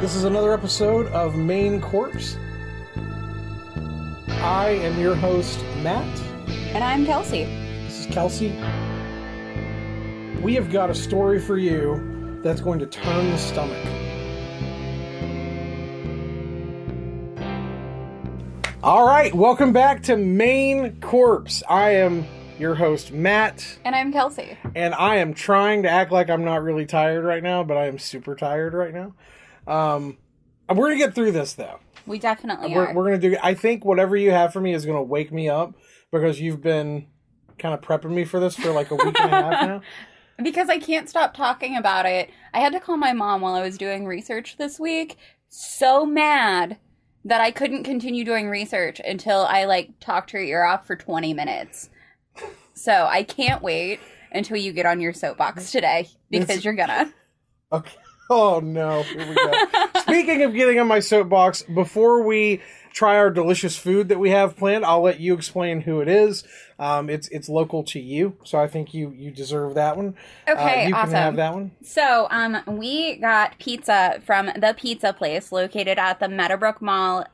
This is another episode of Main Corpse. I am your host, Matt. And I'm Kelsey. This is Kelsey. We have got a story for you that's going to turn the stomach. All right, welcome back to Main Corpse. I am your host, Matt, And I'm Kelsey. and I am trying to act like I'm not really tired right now, but I am super tired right now. Um, we're gonna get through this though. We definitely We're, are. we're gonna do. I think whatever you have for me is gonna wake me up because you've been kind of prepping me for this for like a week and a half now. because I can't stop talking about it. I had to call my mom while I was doing research this week. So mad that I couldn't continue doing research until I like talked her ear off for 20 minutes. So I can't wait until you get on your soapbox today because This- you're gonna. Okay. Oh no, here we go. Speaking of getting on my soapbox, before we try our delicious food that we have planned, I'll let you explain who it is. Um, it's it's local to you, so I think you you deserve that one. Okay, uh, you awesome. can have that one. So, um, we got pizza from the pizza place located at the Meadowbrook Mall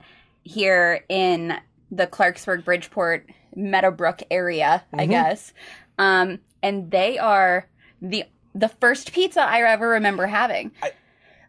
here in the Clarksburg Bridgeport Meadowbrook area, I Mhm. guess. Um, and they are the the first pizza I ever remember having. I-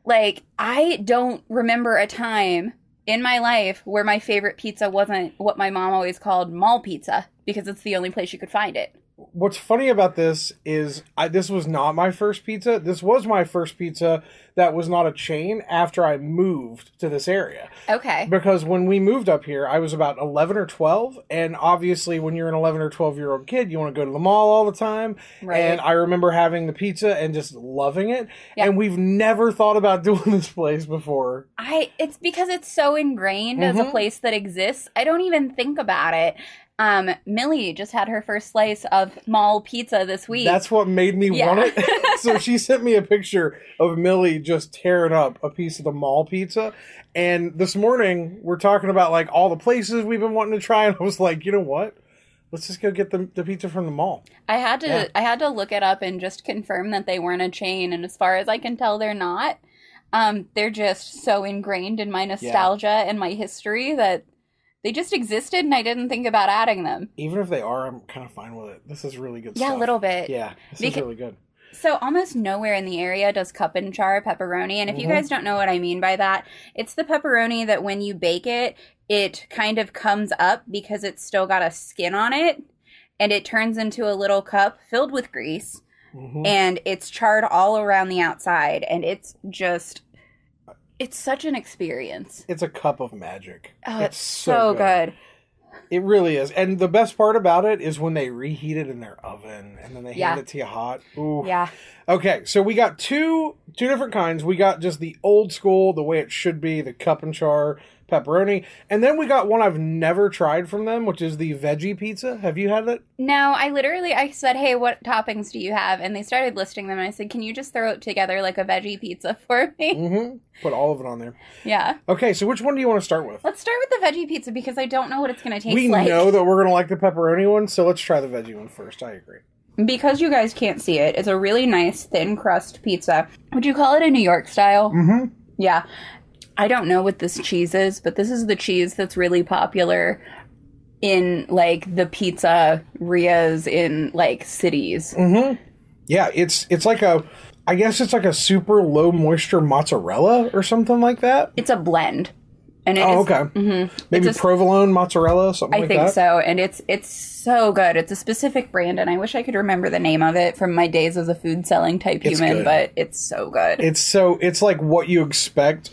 like, I don't remember a time in my life where my favorite pizza wasn't what my mom always called mall pizza because it's the only place you could find it. What's funny about this is I, this was not my first pizza. This was my first pizza that was not a chain after I moved to this area. Okay. Because when we moved up here, I was about 11 or 12. And obviously, when you're an 11 or 12 year old kid, you want to go to the mall all the time. Right. And I remember having the pizza and just loving it. Yeah. And we've never thought about doing this place before. I it's because it's so ingrained as a Mhm. place that exists. I don't even think about it. Um, Millie just had her first slice of mall pizza this week. That's what made me Yeah. want it. so she sent me a picture of Millie just tearing up a piece of the mall pizza. And this morning, we're talking about like all the places we've been wanting to try. And I was like, you know what? Let's just go get the, the pizza from the mall. I had to Yeah. I had to look it up and just confirm that they weren't a chain. And as far as I can tell, they're not. Um, they're just so ingrained in my nostalgia and my history that they just existed, and I didn't think about adding them. Even if they are, I'm kind of fine with it. This is really good stuff. Yeah, stuff. a little bit. Yeah, this Beca- is really good. So almost nowhere in the area does cup and char pepperoni. And if you Mhm. guys don't know what I mean by that, it's the pepperoni that when you bake it, it kind of comes up because it's still got a skin on it and it turns into a little cup filled with grease Mhm. and it's charred all around the outside and it's just it's such an experience. It's a cup of magic. Oh, it's, so, good. It really is. And the best part about it is when they reheat it in their oven and then they Yeah. hand it to you hot. Ooh. Yeah. Okay, so we got two two different kinds. We got just the old school, the way it should be, the cup and char pepperoni, and then we got one I've never tried from them, which is the veggie pizza. Have you had it? No, I literally I said, "Hey, what toppings do you have?" And they started listing them and I said, "Can you just throw it together like a veggie pizza for me?" Mm-hmm. Put all of it on there. Yeah. Okay, so which one do you want to start with? Let's start with the veggie pizza because I don't know what it's going to taste we like. know that we're gonna like the pepperoni one, so let's try the veggie one first. I agree. Because you guys can't see it, it's a really nice thin crust pizza. Would you call it a New York style? Mm-hmm. Yeah. I don't know what this cheese is, but this is the cheese that's really popular in like the pizza rias in like cities. Mm-hmm. Yeah, it's it's like a, I guess it's like a super low moisture mozzarella or something like that. It's a blend. And it's Oh, okay. hmm Maybe a- provolone mozzarella, something I like think that. so, and it's it's so good. It's a specific brand, and I wish I could remember the name of it from my days as a food selling type It's human, good. but it's so good. It's so it's like what you expect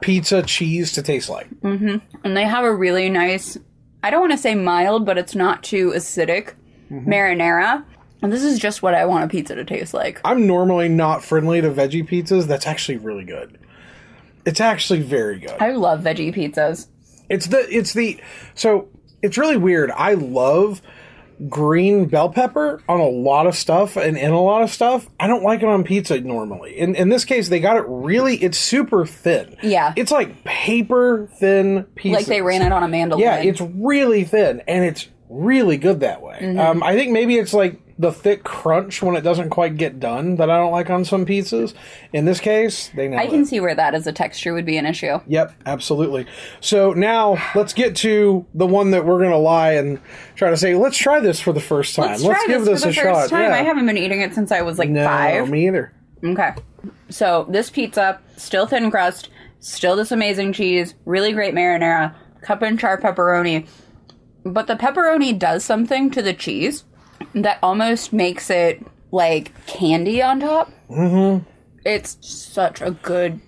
pizza cheese to taste like. Mm-hmm. And they have a really nice, I don't want to say mild, but it's not too acidic Mm-hmm. marinara. And this is just what I want a pizza to taste like. I'm normally not friendly to veggie pizzas. That's actually really good. It's actually very good. I love veggie pizzas. It's the it's the so it's really weird. I love green bell pepper on a lot of stuff and in a lot of stuff. I don't like it on pizza normally. In in this case, they got it really. It's super thin. Yeah. it's like paper thin pizza. Like they ran it on a mandolin. Yeah, it's really thin and it's really good that way. Mm-hmm. Um, I think maybe it's like the thick crunch when it doesn't quite get done that I don't like on some pizzas. In this case, they nailed I can it. see where that as a texture would be an issue. Yep, absolutely. So now let's get to the one that we're gonna lie and try to say, let's try this for the first time. Let's, try give this, this, for a the first shot. time. Yeah. I haven't been eating it since I was like no, five. me either. Okay. So this pizza, still thin crust, still this amazing cheese, really great marinara, cup and char pepperoni. But the pepperoni does something to the cheese that almost makes it like candy on top. Mm-hmm. It's such a good.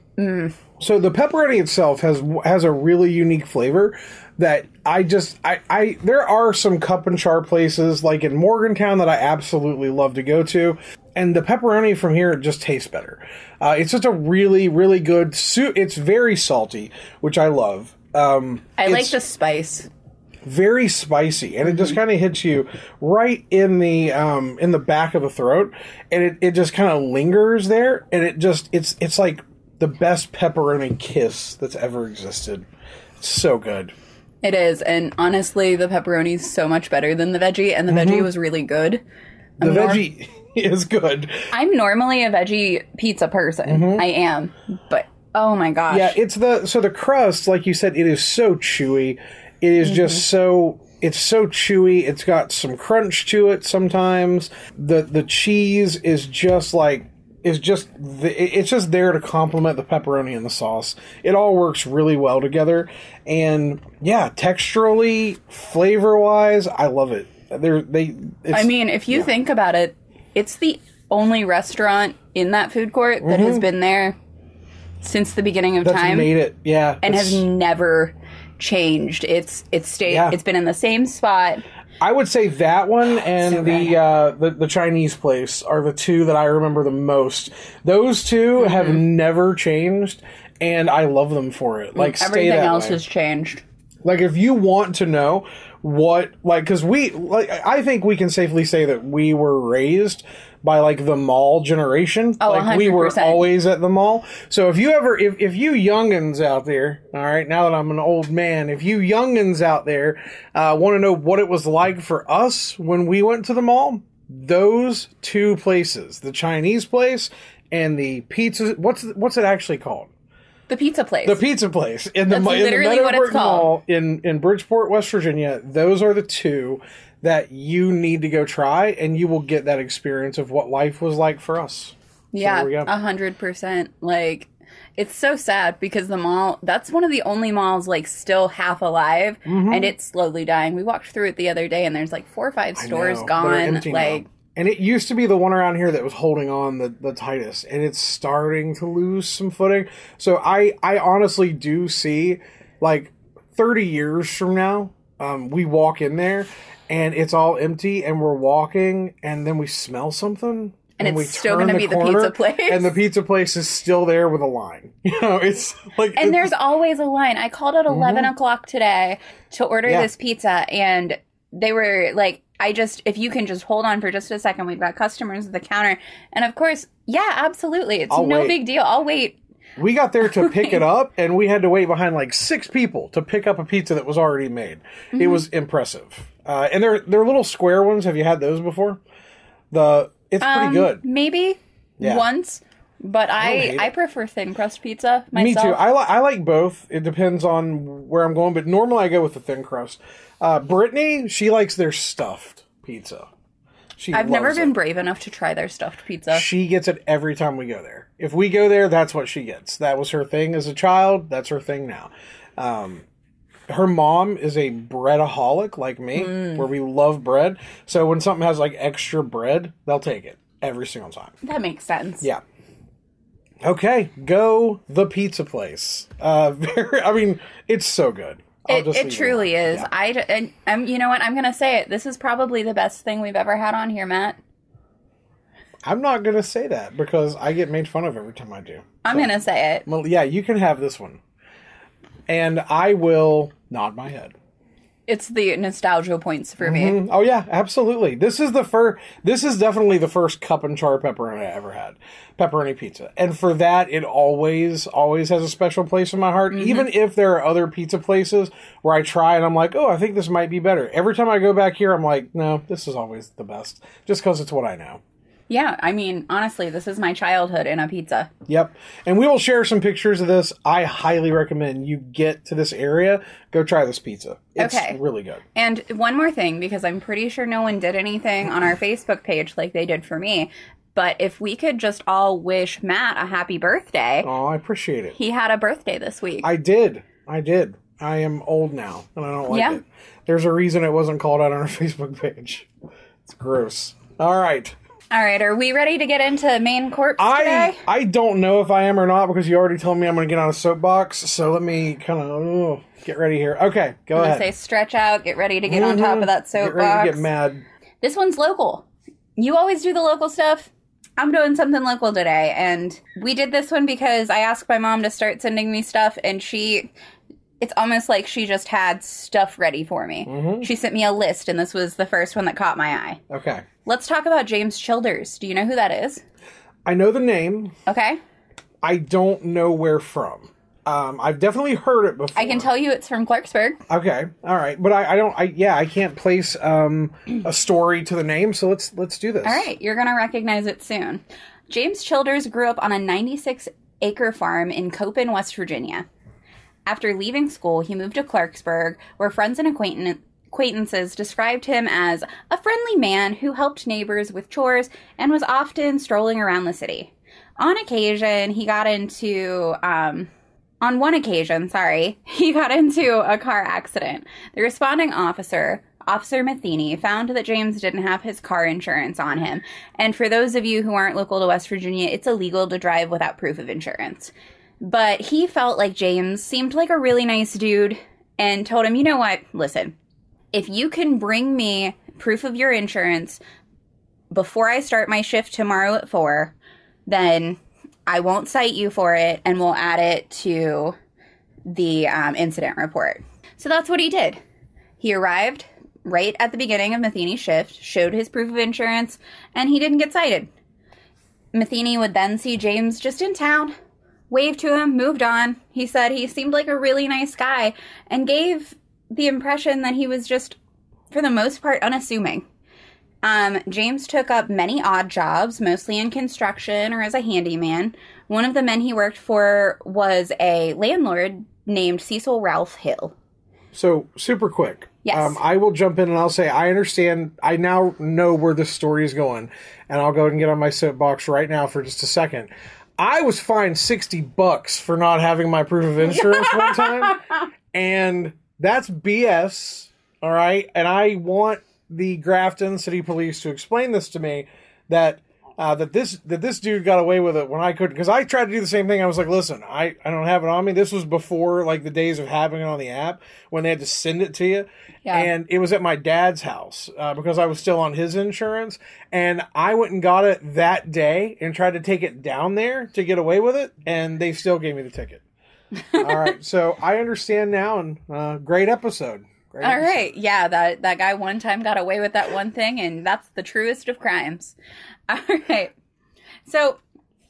So the pepperoni itself has has a really unique flavor that I just I I there are some cup and char places like in Morgantown that I absolutely love to go to, and the pepperoni from here just tastes better. Uh, it's just a really really good soup. It's very salty, which I love. Um, I like the spice. Very spicy, and it just kind of hits you right in the um, in the back of the throat, and it, it just kind of lingers there, and it just it's it's like the best pepperoni kiss that's ever existed. It's so good. It is, and honestly, the pepperoni is so much better than the veggie, and the Mm-hmm. veggie was really good. The I'm nor- veggie is good. I'm normally a veggie pizza person. I am, but oh my gosh, Mm-hmm. Yeah, it's the so the crust, like you said, it is so chewy. It is just so it's so chewy. It's got some crunch to it sometimes. The the cheese is just like is just the, it's just there to complement the pepperoni and the sauce. It all works really well together. And yeah, texturally, flavor wise, I love it. They're they. It's, I mean, if you think about it, it's the only restaurant in that food court that has been there since the beginning of Mm-hmm. that's time made it. Yeah, and has never changed. It's it's stayed. Yeah. It's been in the same spot. I would say that one and So the, uh, the the Chinese place are the two that I remember the most. Those 2 have Mm-hmm. never changed, and I love them for it. Like Everything that else way. has changed. Like if you want to know what like because we like I think we can safely say that we were raised by like the mall generation. Oh, like we were always at the mall. So if you ever if if you youngins out there, all right, now that I'm an old man, if you youngins out there uh, want to know what it was like for us when we went to the mall, those two places, the Chinese place and the pizza what's what's it actually called? The pizza place. The pizza place in the, That's in the literally what it's called. Mall in in Bridgeport, West Virginia. Those are the two that you need to go try, and you will get that experience of what life was like for us. yeah, a hundred percent. Like, it's so sad because the mall. That's one of the only malls like still half alive, Mm-hmm. and it's slowly dying. We walked through it the other day, and there's like four or five stores know, gone. empty now. Like, and it used to be the one around here that was holding on the, the tightest, and it's starting to lose some footing. So I I honestly do see like thirty years from now, um, we walk in there and it's all empty, and we're walking, and then we smell something. And it's still gonna be the pizza place. and the pizza place is still there with a line. You know, it's like and it's- there's always a line. I called at 11 o'clock today to order Mm-hmm. Yeah. this pizza, and they were like, I just, if you can just hold on for just a second, we've got customers at the counter. And of course, yeah, absolutely. It's I'll no wait. big deal. I'll wait. We got there to pick it up, and we had to wait behind like six people to pick up a pizza that was already made. Mm-hmm. It was impressive, uh, and they're they're little square ones. Have you had those before? The it's pretty Um, good. Maybe Yeah. once, but I, hate I, prefer thin crust pizza Me too. I like I like both. It depends on where I'm going, but normally I go with the thin crust. Uh, Brittany, she likes their stuffed pizza. She I've never been it. brave enough to try their stuffed pizza. She gets it every time we go there. If we go there, that's what she gets. That was her thing as a child. That's her thing now. Um, her mom is a breadaholic like me, Mm. where we love bread. So when something has like extra bread, they'll take it every single time. That makes sense. Yeah. Okay, go the pizza place. Uh, very, I mean, it's so good. I'll It, it truly alone. is. Yeah. I and I'm you know what I'm gonna say it. This is probably the best thing we've ever had on here, Matt. I'm not gonna say that because I get made fun of every time I do. I'm gonna say it. Well, yeah, you can have this one, and I will nod my head. it's the nostalgia points for me. Mm, Oh yeah, absolutely. This is the first. This is definitely the first cup and char pepperoni I ever had, pepperoni pizza, and for that, it always, always has a special place in my heart. Even if there are other pizza places where I try and I'm like, oh, I think this might be better. Every time I go back here, I'm like, no, this is always the best, just because it's what I know. Yeah, I mean, honestly, this is my childhood in a pizza. Yep. And we will share some pictures of this. I highly recommend you get to this area, go try this pizza. It's Okay. really good. And one more thing, because I'm pretty sure no one did anything on our Facebook page like they did for me. But if we could just all wish Matt a happy birthday. Oh, I appreciate it. He had a birthday this week. I did. I did. I am old now, and I don't like Yeah. it. There's a reason it wasn't called out on our Facebook page. It's gross. All right. All right, are we ready to get into main corpse I today? I don't know if I am or not because you already told me I'm going to get on a soapbox. So let me kind of get ready here. Okay, go I'm ahead. say stretch out, get ready to get on top of that soapbox. Get ready to get mad. This one's local. You always do the local stuff. I'm doing something local today, and we did this one because I asked my mom to start sending me stuff, and she. It's almost like she just had stuff ready for me. Mm-hmm. She sent me a list, and this was the first one that caught my eye. Okay. Let's talk about James Childers. Do you know who that is? I know the name. Okay. I don't know where from. Um, I've definitely heard it before. I can tell you it's from Clarksburg. Okay, all right, but I, I don't. I yeah, I can't place um, a story to the name. So let's let's do this. All right, you're going to recognize it soon. James Childers grew up on a 96 acre farm in Copen, West Virginia. After leaving school, he moved to Clarksburg, where friends and acquaintan- acquaintances described him as a friendly man who helped neighbors with chores and was often strolling around the city. On occasion, he got into um, on one occasion, sorry, he got into a car accident. The responding officer, Officer Matheny, found that James didn't have his car insurance on him. And for those of you who aren't local to West Virginia, it's illegal to drive without proof of insurance. But he felt like James seemed like a really nice dude and told him, you know what, listen, if you can bring me proof of your insurance before I start my shift tomorrow at 4, then I won't cite you for it and we'll add it to the um, incident report. So that's what he did. He arrived right at the beginning of Matheny's shift, showed his proof of insurance, and he didn't get cited. Matheny would then see James just in town, waved to him, moved on. He said he seemed like a really nice guy and gave the impression that he was just, for the most part, unassuming. Um, James took up many odd jobs, mostly in construction or as a handyman. One of the men he worked for was a landlord named Cecil Ralph Hill. So super quick. Yes. Um, I will jump in and I'll say I understand. I now know where this story is going, and I'll go ahead and get on my soapbox right now for just a second. I was fined sixty bucks for not having my proof of insurance one time, and that's BS. All right, and I want the Grafton City Police to explain this to me that uh, that this that this dude got away with it when I couldn't because I tried to do the same thing. I was like, listen, I, I don't have it on me. This was before like the days of having it on the app when they had to send it to you, Yeah. and it was at my dad's house uh, because I was still on his insurance, and I went and got it that day and tried to take it down there to get away with it, and they still gave me the ticket. All right, so I understand now, and uh, great episode. Great All episode. right, yeah, that that guy one time got away with that one thing, and that's the truest of crimes. All right, so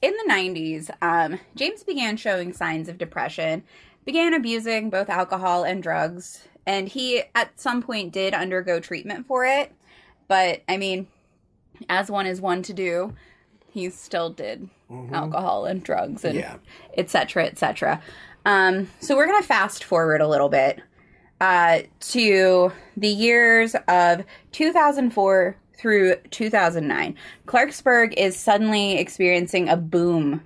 in the '90s, um, James began showing signs of depression, began abusing both alcohol and drugs, and he at some point did undergo treatment for it. But I mean, as one is one to do, he still did alcohol and drugs and Yeah. et cetera, et cetera. Um, so we're gonna fast forward a little bit uh, to the years of 2004 through 2009. Clarksburg is suddenly experiencing a boom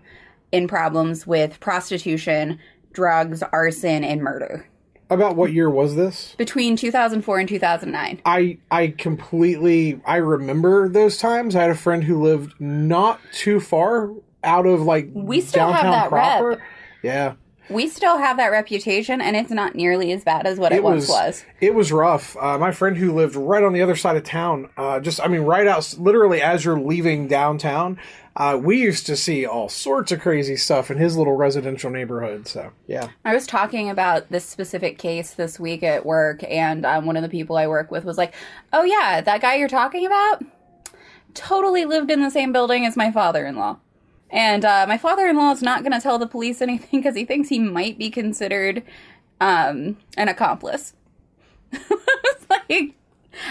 in problems with prostitution, drugs, arson, and murder About what year was this? between 2004 and 2009. I I completely I remember those times. I had a friend who lived not too far out of like We still have downtown that proper. rep. Yeah. We still have that reputation, and it's not nearly as bad as what it, once was. It was rough. Uh, my friend who lived right on the other side of town, uh, just I mean, right out, literally as you're leaving downtown, uh, we used to see all sorts of crazy stuff in his little residential neighborhood. So yeah, I was talking about this specific case this week at work, and um, one of the people I work with was like, "Oh yeah, that guy you're talking about." Totally lived in the same building as my father in law. And uh, my father in law is not going to tell the police anything because he thinks he might be considered um, an accomplice. like,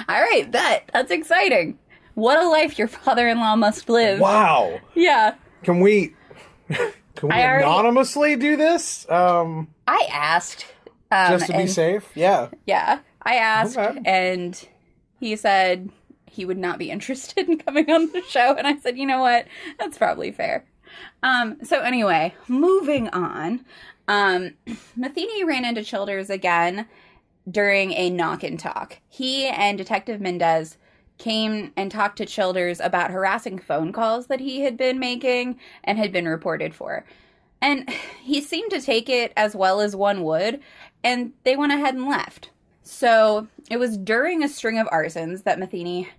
all right, that that's exciting. What a life your father in law must live. wow. Yeah. Can we can we I already- anonymously do this? Um, I asked. Um, just to be safe. Yeah. Yeah. I asked, Okay. and he said he would not be interested in coming on the show. And I said, you know what? That's probably fair. Um, so, anyway, moving on. Um, Matheny ran into Childers again during a knock and talk. He and Detective Mendez came and talked to Childers about harassing phone calls that he had been making and had been reported for. And he seemed to take it as well as one would, and they went ahead and left. So it was during a string of arsons that Matheny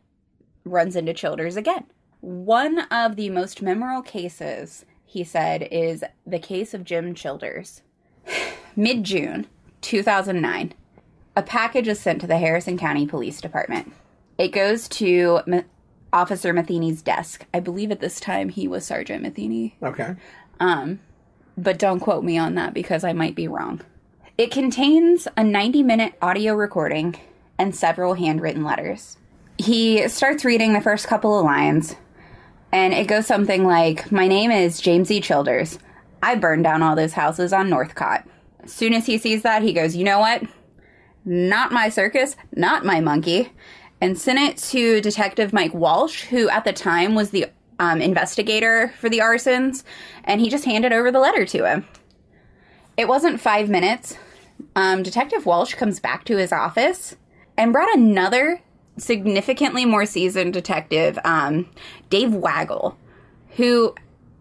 runs into Childers again. One of the most memorable cases, he said, is the case of Jim Childers. Mid June 2009, a package is sent to the Harrison County Police Department. It goes to Ma- Officer Matheny's desk. I believe at this time he was Sergeant Matheny Okay. Um, but don't quote me on that because I might be wrong. It contains a 90 minute audio recording and several handwritten letters. He starts reading the first couple of lines, and it goes something like My name is James E. Childers. I burned down all those houses on Northcott. As soon as he sees that, he goes, You know what? Not my circus, not my monkey. And sent it to Detective Mike Walsh, who at the time was the um, investigator for the arsons, and he just handed over the letter to him. It wasn't five minutes. Um, Detective Walsh comes back to his office and brought another significantly more seasoned detective, um, Dave Waggle, who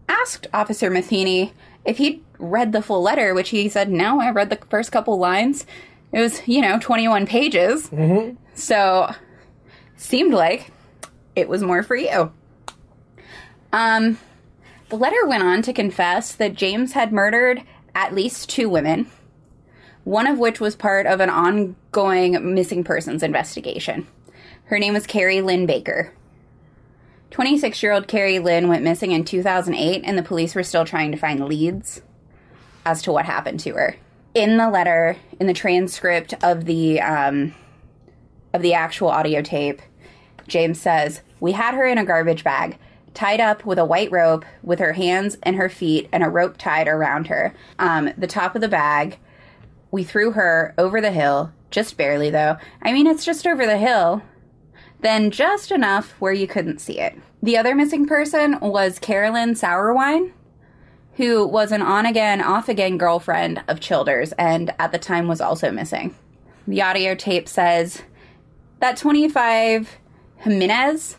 asked Officer Matheny if he'd read the full letter, which he said, No, I read the first couple lines. It was, you know, 21 pages. So, seemed like it was more for you. Um, the letter went on to confess that James had murdered at least two women, one of which was part of an ongoing missing persons investigation. Her name was Carrie Lynn Baker. 26 year old Carrie Lynn went missing in 2008, and the police were still trying to find leads as to what happened to her. In the letter, in the transcript of the um, of the actual audio tape, James says, We had her in a garbage bag, tied up with a white rope with her hands and her feet and a rope tied around her. Um, the top of the bag, we threw her over the hill, just barely though. I mean, it's just over the hill. Then just enough where you couldn't see it. The other missing person was Carolyn Sourwine, who was an on again, off again girlfriend of Childers and at the time was also missing. The audio tape says that 25 Jimenez,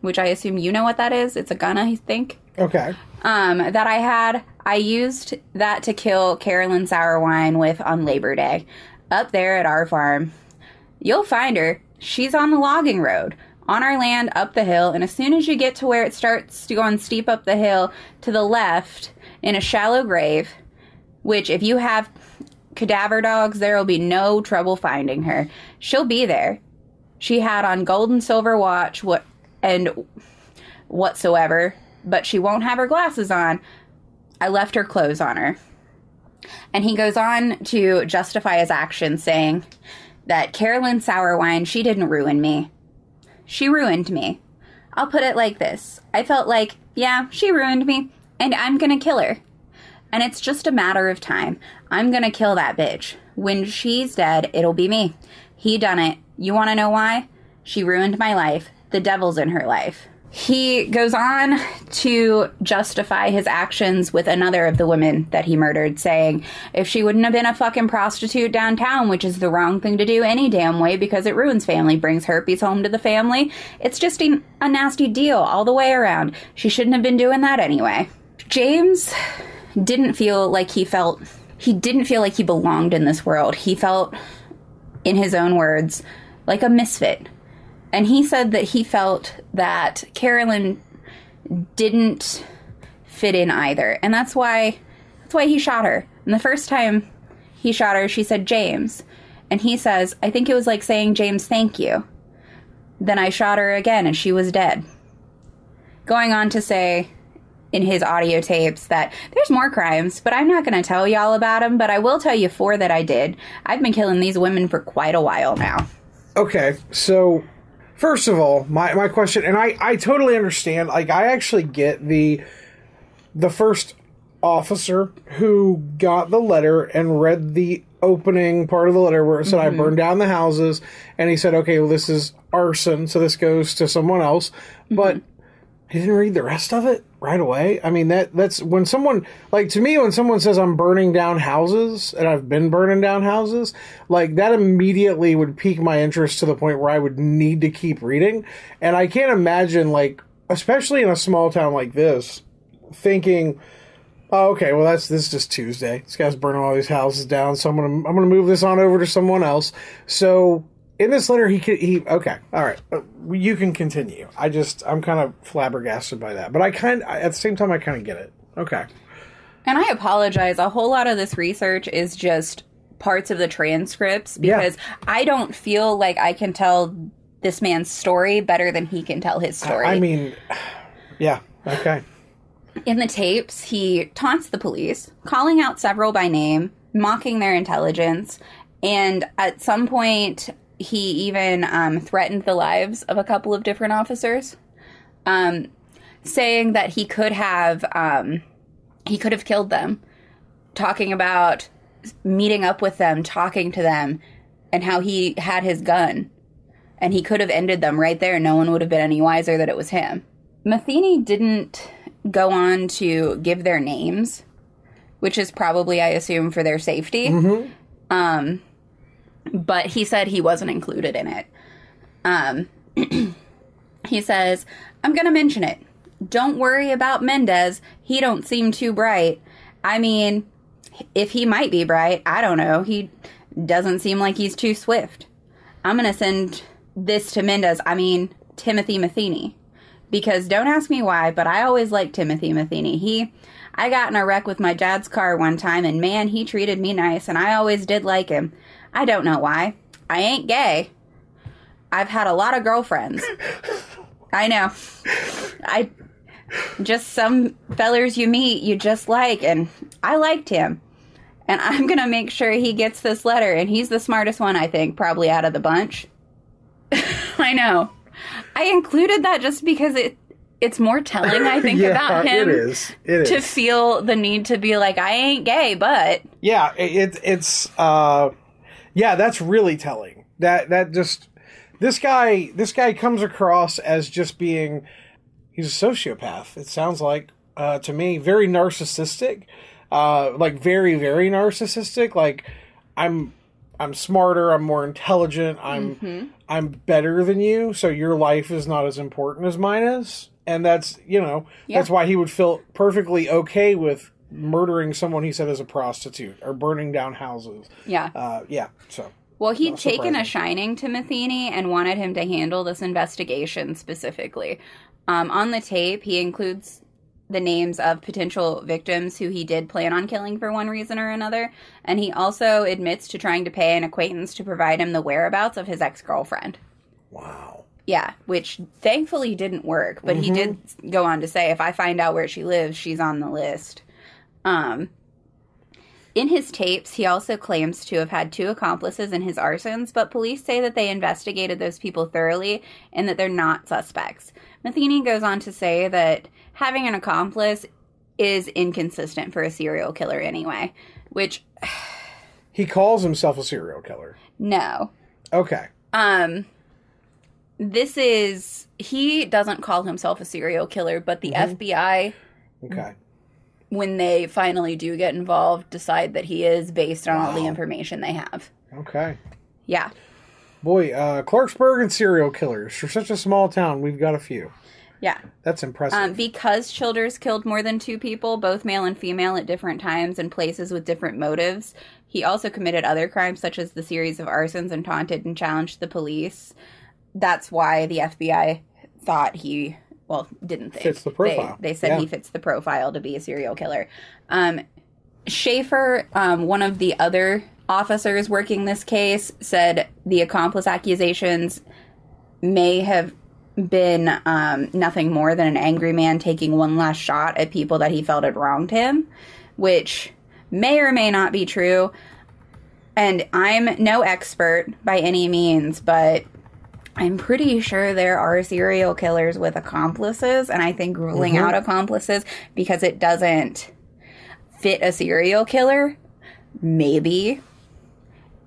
which I assume you know what that is. It's a gun, I think. Okay. Um, that I had, I used that to kill Carolyn Sourwine with on Labor Day, up there at our farm. You'll find her. She's on the logging road, on our land up the hill, and as soon as you get to where it starts to go on steep up the hill to the left, in a shallow grave, which if you have cadaver dogs, there will be no trouble finding her. She'll be there. She had on gold and silver watch what and whatsoever, but she won't have her glasses on. I left her clothes on her. And he goes on to justify his actions, saying that Carolyn Sourwine, she didn't ruin me. She ruined me. I'll put it like this I felt like, yeah, she ruined me, and I'm gonna kill her. And it's just a matter of time. I'm gonna kill that bitch. When she's dead, it'll be me. He done it. You wanna know why? She ruined my life. The devil's in her life. He goes on to justify his actions with another of the women that he murdered, saying, if she wouldn't have been a fucking prostitute downtown, which is the wrong thing to do any damn way because it ruins family, brings herpes home to the family, it's just a, nasty deal all the way around. She shouldn't have been doing that anyway. James didn't feel like he felt he didn't feel like he belonged in this world. He felt, in his own words, like a misfit. And he said that he felt that Carolyn didn't fit in either. And that's why that's why he shot her. And the first time he shot her, she said James. And he says, I think it was like saying James, thank you. Then I shot her again and she was dead. Going on to say in his audio tapes that there's more crimes, but I'm not going to tell y'all about them, but I will tell you four that I did. I've been killing these women for quite a while now. Okay, so first of all, my, my question, and I, I totally understand. Like, I actually get the the first officer who got the letter and read the opening part of the letter where it said, Mm-hmm. I burned down the houses. And he said, okay, well, this is arson, so this goes to someone else. But Mm-hmm. he didn't read the rest of it right away. I mean, that that's when someone, like, to me, when someone says, I'm burning down houses, and I've been burning down houses, like, that immediately would pique my interest to the point where I would need to keep reading. And I can't imagine, like, especially in a small town like this, thinking, oh, okay, well that's this is just Tuesday. This guy's burning all these houses down, so I'm gonna I'm gonna move this on over to someone else. So in this letter, he could he okay, all right, you can continue. I just I'm kind of flabbergasted by that, but I kind at the same time I kind of get it. Okay, And I apologize. A whole lot of this research is just parts of the transcripts Yeah. because I don't feel like I can tell this man's story better than he can tell his story. I mean, yeah, okay, In the tapes, he taunts the police, calling out several by name, mocking their intelligence, and at some point, he even um, threatened the lives of a couple of different officers, um, saying that he could have um, he could have killed them, talking about meeting up with them, talking to them, and how he had his gun, and he could have ended them right there. No one would have been any wiser that it was him. Matheny didn't go on to give their names, which is probably, I assume, for their safety. Um, but he said he wasn't included in it. Um, he says, "I'm to mention it. Don't worry about Mendez. He don't seem too bright. I mean, if he might be bright, I don't know. He doesn't seem like he's too swift. I'm to send this to Mendez. I mean, Timothy Matheny." because don't ask me why, but I always liked Timothy Matheny. He, I got in a wreck with my dad's car one time, and man, he treated me nice, and I always did like him. I don't know why. I ain't gay. I've had a lot of girlfriends. I know. I just some fellers you meet you just like, and I liked him. And I'm gonna make sure he gets this letter, and he's the smartest one, I think, probably out of the bunch. I know. I included that just because it it's more telling, I think, yeah, about him it is. It to is. feel the need to be like, I ain't gay, but Yeah, it it's uh yeah, that's really telling. That that just this guy this guy comes across as just being he's a sociopath. It sounds like uh to me very narcissistic. Uh like very very narcissistic like I'm I'm smarter, I'm more intelligent, I'm I'm better than you, so your life is not as important as mine is. And that's, you know, that's why he would feel perfectly okay with murdering someone he said is a prostitute or burning down houses. yeah. Uh, yeah, so Well, he'd taken a shining to Matheny and wanted him to handle this investigation specifically. Um, on the tape, he includes the names of potential victims who he did plan on killing for one reason or another, and he also admits to trying to pay an acquaintance to provide him the whereabouts of his ex girlfriend. wow. Yeah, which thankfully didn't work, but he did go on to say if I find out where she lives, she's on the list. Um in his tapes, he also claims to have had two accomplices in his arsons, but police say that they investigated those people thoroughly and that they're not suspects. Matheny goes on to say that having an accomplice is inconsistent for a serial killer anyway, which He calls himself a serial killer. no. Okay. Um this is he doesn't call himself a serial killer, but the FBI Okay. When they finally do get involved decide that he is based on all the information they have. Okay. Yeah. Boy, uh, Clarksburg and serial killers. For such a small town, we've got a few. Yeah. That's impressive. Um, because Childers killed more than two people, both male and female, at different times and places with different motives, he also committed other crimes, such as the series of arsons and taunted and challenged the police. That's why the FBI thought he, well, didn't think. Fits the profile. They, they said Yeah. he fits the profile to be a serial killer. Um, Schaefer, um, one of the other officers working this case, said the accomplice accusations may have been um, nothing more than an angry man taking one last shot at people that he felt had wronged him, which may or may not be true. And I'm no expert by any means, but I'm pretty sure there are serial killers with accomplices, and I think ruling out accomplices because it doesn't fit a serial killer, maybe,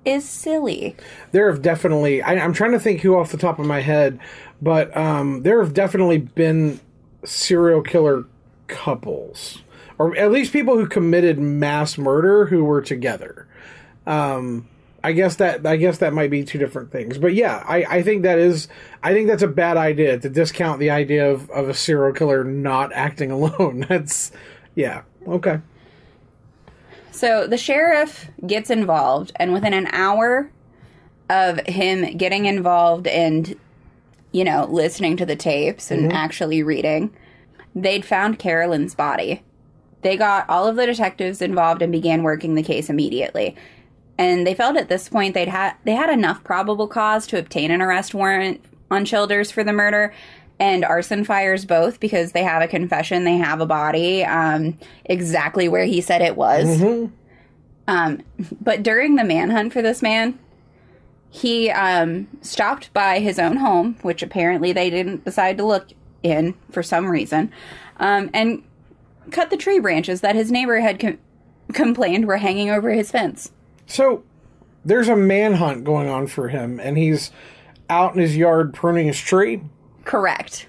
is silly. there have definitely I, i'm trying to think who off the top of my head but um, there have definitely been serial killer couples or at least people who committed mass murder who were together um, i guess that i guess that might be two different things but yeah i, I think that is i think that's a bad idea to discount the idea of, of a serial killer not acting alone that's yeah okay So the sheriff gets involved, and within an hour of him getting involved and, you know, listening to the tapes and mm-hmm. actually reading, they'd found Carolyn's body. They got all of the detectives involved and began working the case immediately. And they felt at this point they'd had they had enough probable cause to obtain an arrest warrant on Childers for the murder and arson fires both because they have a confession, they have a body, um, exactly where he said it was. Um, but during the manhunt for this man, he um, stopped by his own home, which apparently they didn't decide to look in for some reason, um, and cut the tree branches that his neighbor had com- complained were hanging over his fence. So there's a manhunt going on for him, and he's out in his yard pruning his tree. Correct.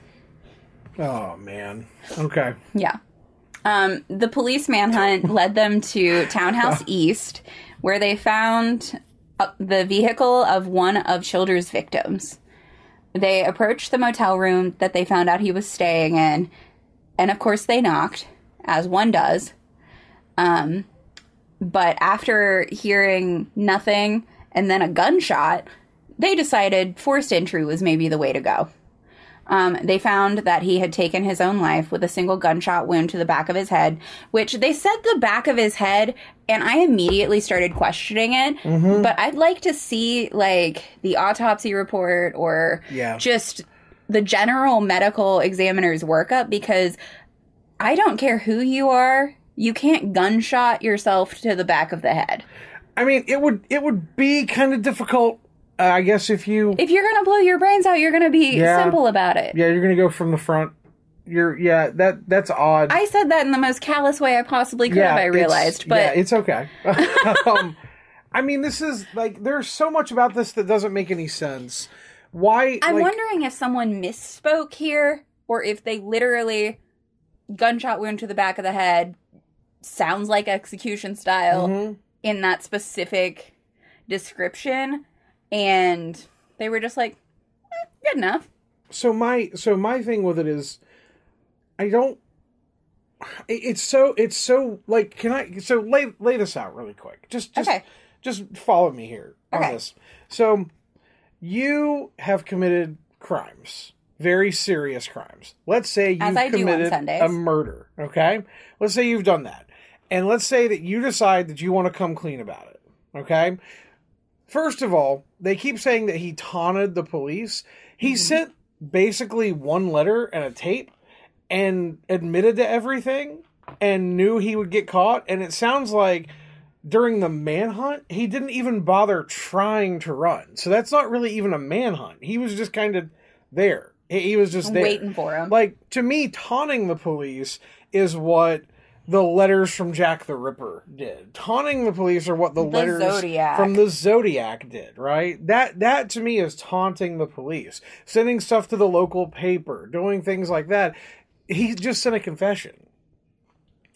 Oh man. Okay. Yeah. Um, the police manhunt led them to Townhouse East, where they found uh, the vehicle of one of Childers' victims. They approached the motel room that they found out he was staying in, and of course they knocked, as one does. Um, but after hearing nothing and then a gunshot, they decided forced entry was maybe the way to go. Um, they found that he had taken his own life with a single gunshot wound to the back of his head, which they said the back of his head, and I immediately started questioning it. But I'd like to see like the autopsy report or Yeah. just the general medical examiner's workup because I don't care who you are, you can't gunshot yourself to the back of the head. I mean, it would it would be kind of difficult, uh, I guess, if you If you're gonna blow your brains out, you're gonna be Yeah. simple about it. yeah you're gonna go from the front. You're yeah that that's odd. I said that in the most callous way I possibly could have, I it's- realized. But yeah, it's okay. um, I mean, this is like there's so much about this that doesn't make any sense. Why? I'm like, wondering if someone misspoke here or if they literally gunshot wound to the back of the head sounds like execution style Mhm. in that specific description and they were just like "Eh, good enough. so my so my thing with it is i don't it's so it's so like can i so lay lay this out really quick just just Okay. just follow me here on Okay. this so you have committed crimes very serious crimes let's say you As I do on committed a murder okay let's say you've done that and let's say that you decide that you want to come clean about it okay First of all, they keep saying that he taunted the police. He mm-hmm. sent basically one letter and a tape and admitted to everything and knew he would get caught. And it sounds like during the manhunt, he didn't even bother trying to run. So that's not really even a manhunt. He was just kind of there. He, he was just there. Waiting for him. Like, to me, taunting the police is what the letters from Jack the Ripper did. Taunting the police are what the, The letters Zodiac. from the Zodiac did, right? That that to me is taunting the police. Sending stuff to the local paper, doing things like that. He just sent a confession.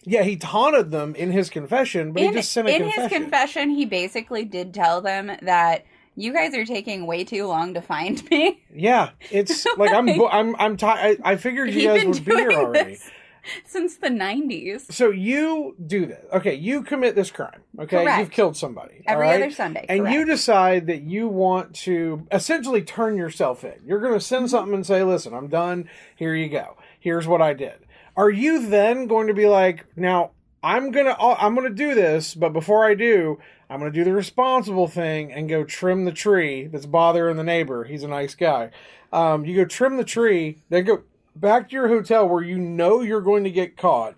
Yeah, he taunted them in his confession, but in, he just sent a in confession. his confession, he basically did tell them that You guys are taking way too long to find me. Yeah, it's like I'm I'm I'm ti I, I figured you guys would be here already. this since the 90s. So you do this. Okay, you commit this crime. Okay, Correct. you've killed somebody. Every all right? other Sunday. And you decide that you want to essentially turn yourself in. You're going to send Mm-hmm. something and say, "Listen, I'm done. Here you go. Here's what I did." Are you then going to be like, "Now, I'm going to I'm going to do this, but before I do, I'm going to do the responsible thing and go trim the tree that's bothering the neighbor. He's a nice guy. Um, you go trim the tree, then go back to your hotel where you know you're going to get caught,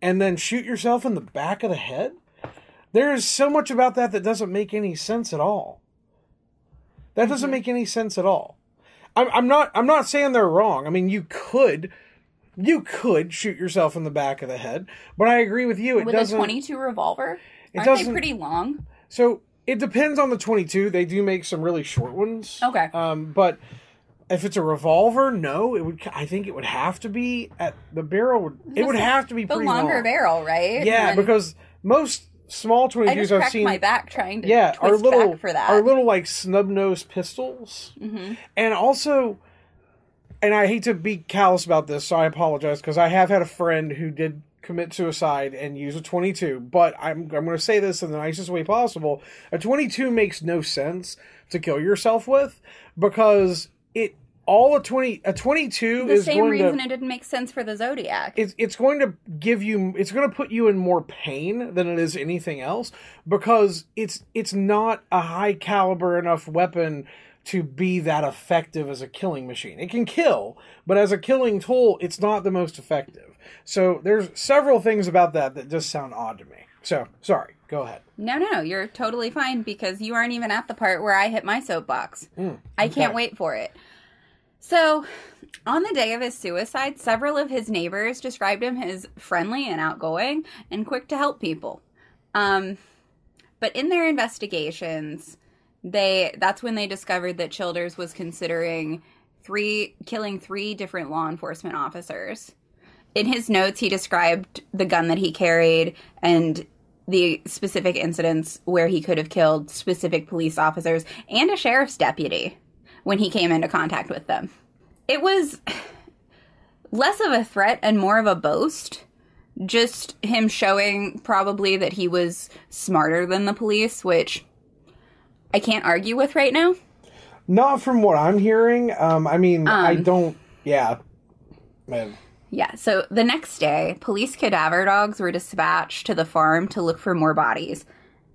and then shoot yourself in the back of the head. There is so much about that that doesn't make any sense at all. That doesn't make any sense at all. I'm, I'm not. I'm not saying they're wrong. I mean, you could, you could shoot yourself in the back of the head, but I agree with you. It With doesn't. 22 revolver? It Aren't they doesn't- pretty long? So it depends on the 22. They do make some really short ones. Okay. Um, but if it's a revolver, no, it would. I think it would have to be at the barrel. Would it would have to be The pretty longer long. barrel, right? Yeah, And because most small I 22s I've seen. my back trying to yeah, our little for that. our little like snub nosed pistols, Mhm. and also, and I hate to be callous about this, so I apologize because I have had a friend who did commit suicide and use a 22 but i'm, I'm going to say this in the nicest way possible a 22 makes no sense to kill yourself with because all a 20 a 22 The is same reason to it didn't make sense for the Zodiac. it's it's going to give you it's going to put you in more pain than it is anything else because it's it's not a high caliber enough weapon to be that effective as a killing machine. It can kill, but as a killing tool, it's not the most effective. So there's several things about that that just sound odd to me. So sorry, go ahead. No, no, you're totally fine because you aren't even at the part where I hit my soapbox. Hmm, I can't wait for it. So, on the day of his suicide, several of his neighbors described him as friendly and outgoing and quick to help people. Um, but in their investigations, they that's when they discovered that Childers was considering three killing three different law enforcement officers. In his notes, he described the gun that he carried and the specific incidents where he could have killed specific police officers and a sheriff's deputy when he came into contact with them. It was less of a threat and more of a boast. Just him showing probably that he was smarter than the police, which I can't argue with right now. Not from what I'm hearing. Um, I mean, I Um, don't. Yeah, man. Yeah, so the next day, police cadaver dogs were dispatched to the farm to look for more bodies.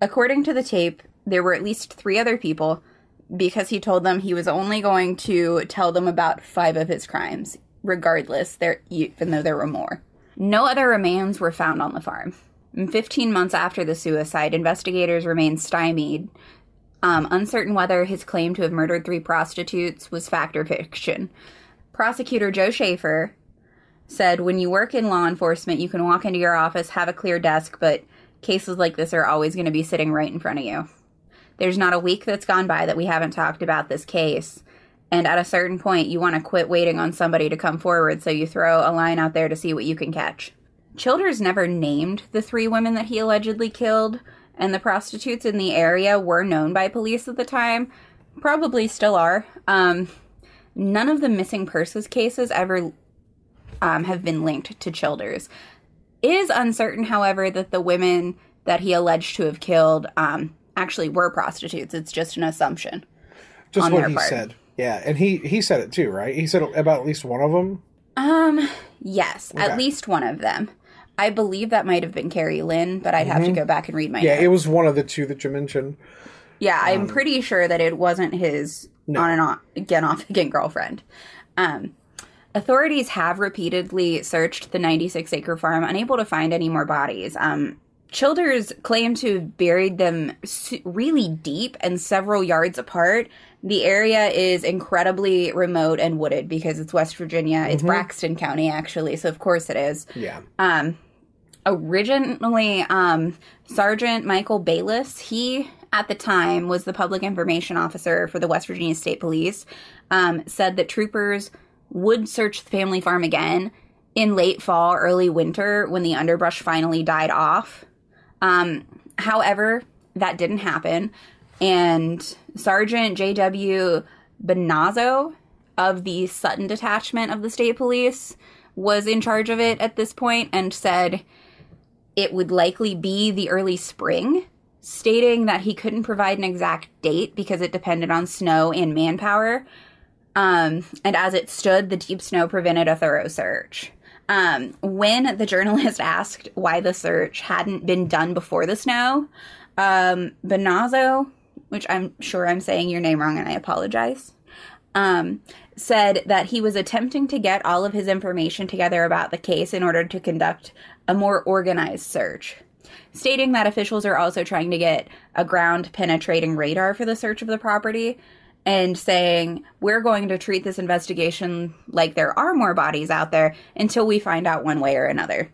According to the tape, there were at least three other people because he told them he was only going to tell them about five of his crimes, regardless, there even though there were more. No other remains were found on the farm. And 15 months after the suicide, investigators remained stymied, um, uncertain whether his claim to have murdered three prostitutes was fact or fiction. Prosecutor Joe Schaefer said when you work in law enforcement, you can walk into your office, have a clear desk, but cases like this are always going to be sitting right in front of you. There's not a week that's gone by that we haven't talked about this case. And at a certain point, you want to quit waiting on somebody to come forward, so you throw a line out there to see what you can catch. Childers never named the three women that he allegedly killed, and the prostitutes in the area were known by police at the time. Probably still are. Um, none of the missing purses cases ever um, have been linked to Childers. It is uncertain, however, that the women that he alleged to have killed um, actually were prostitutes. It's just an assumption. Just what he part. said. Yeah, and he he said it too, right? He said about at least one of them. Um, yes, Okay. at least one of them. I believe that might have been Carrie Lynn, but I'd have to go back and read my Mm-hmm. Yeah, notes. it was one of the two that you mentioned. Yeah, I'm pretty sure that it wasn't his No. on and on again off again girlfriend. Um, authorities have repeatedly searched the 96 acre farm, unable to find any more bodies. Um, Childers claim to have buried them really deep and several yards apart. The area is incredibly remote and wooded because it's West Virginia. It's Braxton County, actually, so of course it is. Yeah. Um, originally, um, Sergeant Michael Bayless, he at the time was the public information officer for the West Virginia State Police, um, said that troopers would search the family farm again in late fall, early winter when the underbrush finally died off. Um, however, that didn't happen. and Sergeant J.W. Benazzo of the Sutton Detachment of the State Police was in charge of it at this point and said it would likely be the early spring, stating that he couldn't provide an exact date because it depended on snow and manpower. Um, and as it stood, the deep snow prevented a thorough search. Um, when the journalist asked why the search hadn't been done before the snow, um, Benazzo, which I'm sure I'm saying your name wrong and I apologize, um, said that he was attempting to get all of his information together about the case in order to conduct a more organized search, stating that officials are also trying to get a ground penetrating radar for the search of the property and saying we're going to treat this investigation like there are more bodies out there until we find out one way or another.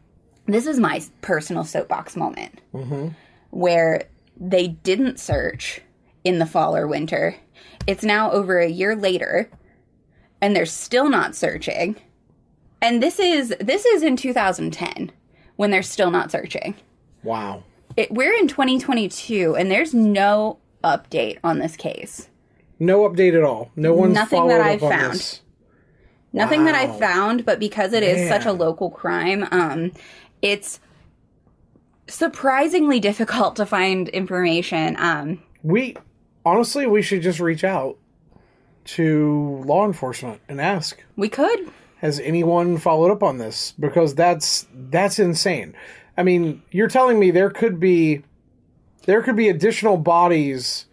This is my personal soapbox moment mm-hmm. where they didn't search in the fall or winter. It's now over a year later and they're still not searching. And this is this is in 2010 when they're still not searching. Wow. It, we're in 2022 and there's no update on this case. No update at all. No one's Nothing that I've found. this. Nothing that I Wow. found, but because it is such a local crime, um, it's surprisingly difficult to find information. Um, We honestly, we should just reach out to law enforcement and ask, we could. has anyone followed up on this? Because that's that's insane. I mean, you're telling me there could be there could be additional bodies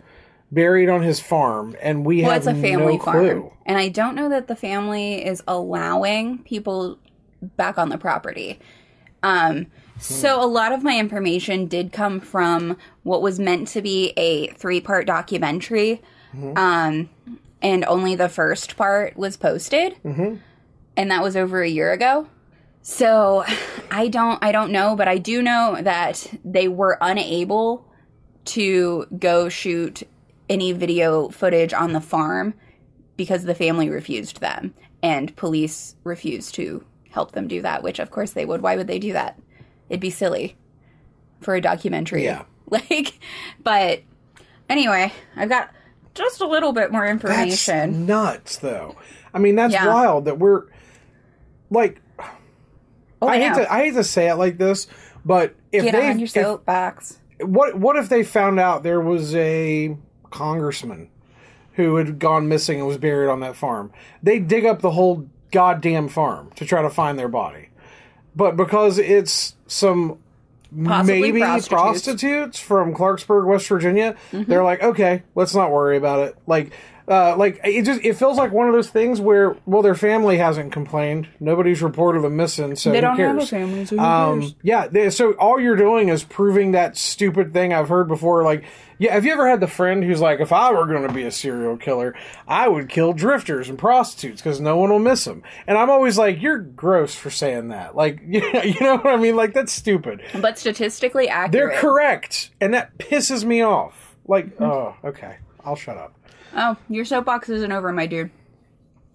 buried on his farm, and we Well, have it's a family no farm. clue. And I don't know that the family is allowing people back on the property. Um, so a lot of my information did come from what was meant to be a three part documentary. Um, and only the first part was posted. And that was over a year ago. So I don't I don't know, but I do know that they were unable to go shoot any video footage on the farm because the family refused them and police refused to help them do that, which of course they would. Why would they do that? It'd be silly for a documentary. Yeah. Like but anyway, I've got just a little bit more That's information. nuts, though. I mean, that's Yeah. wild that we're like. oh, I I, hate to I hate to say it like this, but if Get they on your soapbox. what what if they found out there was a congressman who had gone missing and was buried on that farm? They dig up the whole goddamn farm to try to find their body, but because it's some Possibly maybe prostitutes. prostitutes. from Clarksburg, West Virginia, Mm-hmm. they're like, okay, let's not worry about it. Like. Uh, like it just it feels like one of those things where well their family hasn't complained nobody's reported them missing so They don't have a family, so who Um, cares? yeah, they, so all you're doing is proving that stupid thing I've heard before. Like, yeah, have you ever had the friend who's like, if I were going to be a serial killer, I would kill drifters and prostitutes because no one will miss them. And I'm always like, you're gross for saying that. Like, you know what I mean? Like, that's stupid. But statistically accurate They're correct, and that pisses me off. Like, Mm-hmm. oh, okay, I'll shut up. Oh, your soapbox isn't over, my dude.